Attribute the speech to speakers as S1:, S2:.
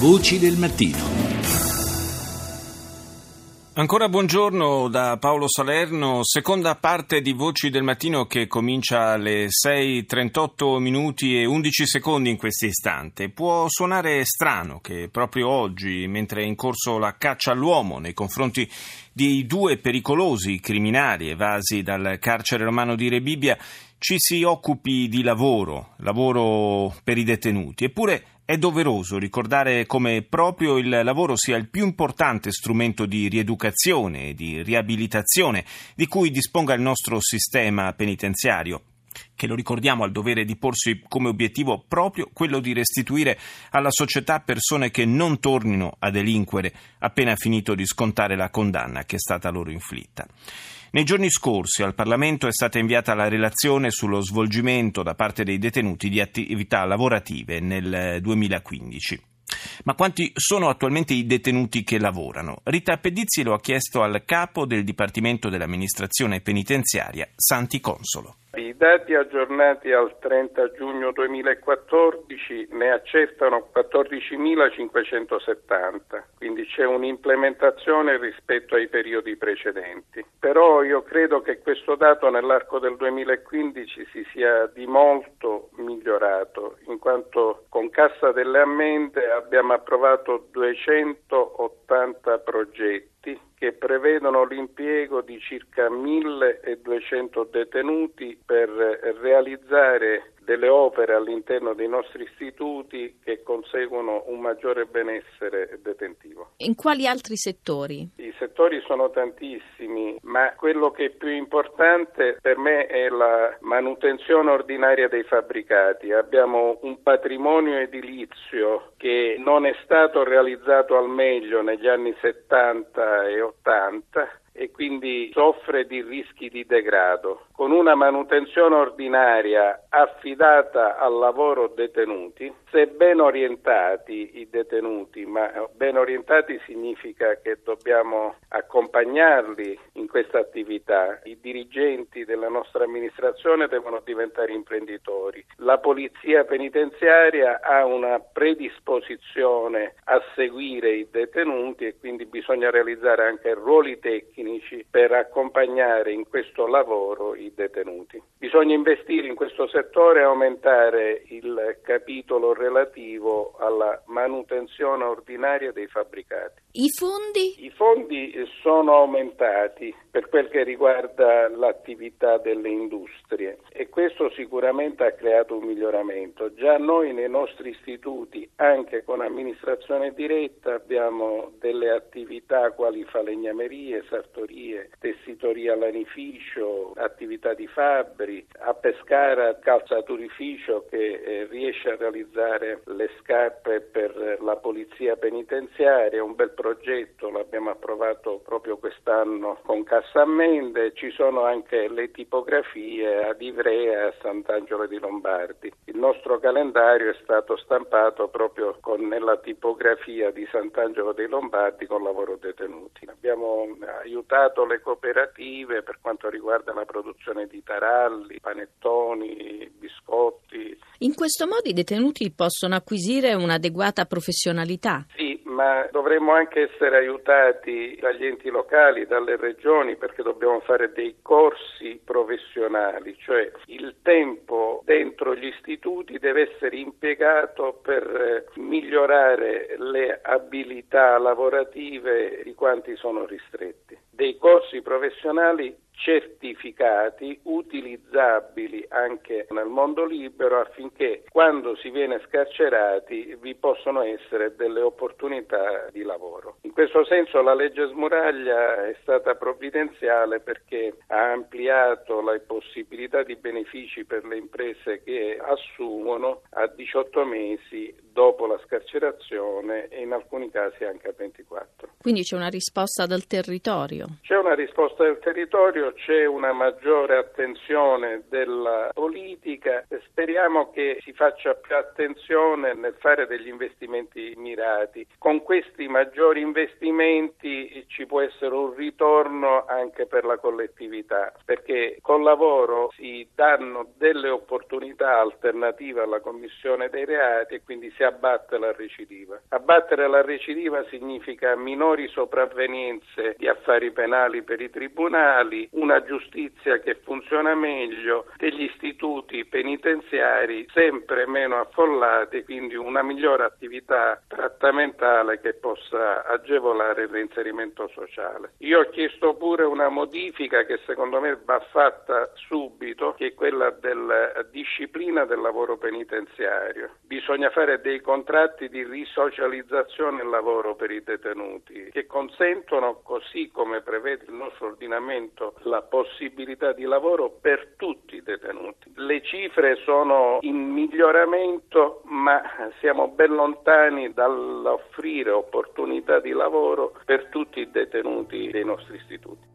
S1: Voci del mattino.
S2: Ancora buongiorno da Paolo Salerno, seconda parte di Voci del Mattino che comincia alle 6.38 minuti e 11 secondi in questo istante. Può suonare strano che proprio oggi, mentre è in corso la caccia all'uomo nei confronti di due pericolosi criminali evasi dal carcere romano di Rebibbia, ci si occupi di lavoro, lavoro per i detenuti. Eppure è doveroso ricordare come proprio il lavoro sia il più importante strumento di rieducazione e di riabilitazione di cui disponga il nostro sistema penitenziario che lo ricordiamo ha il dovere di porsi come obiettivo proprio quello di restituire alla società persone che non tornino a delinquere appena finito di scontare la condanna che è stata loro inflitta. Nei giorni scorsi al Parlamento è stata inviata la relazione sullo svolgimento da parte dei detenuti di attività lavorative nel 2015. Ma quanti sono attualmente i detenuti che lavorano? Rita Pedizzi lo ha chiesto al capo del Dipartimento dell'Amministrazione Penitenziaria, Santi Consolo.
S3: Dati aggiornati al 30 giugno 2014 ne accertano 14.570, quindi c'è un'implementazione rispetto ai periodi precedenti. Però io credo che questo dato nell'arco del 2015 si sia di molto migliorato, in quanto con Cassa delle Ammende abbiamo approvato 280 progetti che prevedono l'impiego di circa 1200 detenuti per realizzare delle opere all'interno dei nostri istituti che conseguono un maggiore benessere detentivo.
S4: In quali altri settori?
S3: I settori sono tantissimi, ma quello che è più importante per me è la manutenzione ordinaria dei fabbricati. Abbiamo un patrimonio edilizio che non è stato realizzato al meglio negli anni 70 e 80 e quindi soffre di rischi di degrado. Con una manutenzione ordinaria affidata al lavoro detenuti, se ben orientati i detenuti, ma ben orientati significa che dobbiamo accompagnarli in questa attività. I dirigenti della nostra amministrazione devono diventare imprenditori. La polizia penitenziaria ha una predisposizione a seguire i detenuti e quindi bisogna realizzare anche ruoli tecnici tecnici per accompagnare in questo lavoro i detenuti. Bisogna investire in questo settore e aumentare il capitolo relativo alla manutenzione ordinaria dei fabbricati.
S4: I fondi?
S3: I fondi sono aumentati per quel che riguarda l'attività delle industrie e questo sicuramente ha creato un miglioramento. Già noi nei nostri istituti, anche con amministrazione diretta, abbiamo delle attività quali falegnamerie, sartorie, fattorie, tessitoria lanificio, attività di fabbri, a Pescara calzaturificio che eh, riesce a realizzare le scarpe per la polizia penitenziaria, un bel progetto, l'abbiamo approvato proprio quest'anno con Cassammende, ci sono anche le tipografie ad Ivrea e a Sant'Angelo di Lombardi. Il nostro calendario è stato stampato proprio con, nella tipografia di Sant'Angelo dei Lombardi con lavoro detenuti. Abbiamo aiutato aiutato le cooperative per quanto riguarda la produzione di taralli, panettoni, biscotti.
S4: In questo modo i detenuti possono acquisire un'adeguata professionalità?
S3: Sì, ma dovremmo anche essere aiutati dagli enti locali, dalle regioni, perché dobbiamo fare dei corsi professionali, cioè il tempo dentro gli istituti deve essere impiegato per eh, migliorare le abilità lavorative di quanti sono ristretti. Dei corsi professionali certificati utilizzabili anche nel mondo libero affinché quando si viene scarcerati vi possono essere delle opportunità di lavoro. In questo senso la legge Smuraglia è stata provvidenziale perché ha ampliato le possibilità di benefici per le imprese che assumono a 18 mesi dopo la scarcerazione e in alcuni casi anche a 24.
S4: Quindi c'è una risposta dal territorio?
S3: C'è una risposta del territorio c'è una maggiore attenzione della politica e speriamo che si faccia più attenzione nel fare degli investimenti mirati. Con questi maggiori investimenti ci può essere un ritorno anche per la collettività, perché col lavoro si danno delle opportunità alternative alla commissione dei reati e quindi si abbatte la recidiva. Abbattere la recidiva significa minori sopravvenienze di affari penali per i tribunali, una giustizia che funziona meglio, degli istituti penitenziari sempre meno affollati, quindi una migliore attività trattamentale che possa agevolare il reinserimento sociale. Io ho chiesto pure una modifica che secondo me va fatta subito, che è quella della disciplina del lavoro penitenziario. Bisogna fare dei contratti di risocializzazione al lavoro per i detenuti che consentono, così come prevede il nostro ordinamento, la possibilità di lavoro per tutti i detenuti. Le cifre sono in miglioramento, ma siamo ben lontani dall'offrire opportunità di lavoro per tutti i detenuti dei nostri istituti.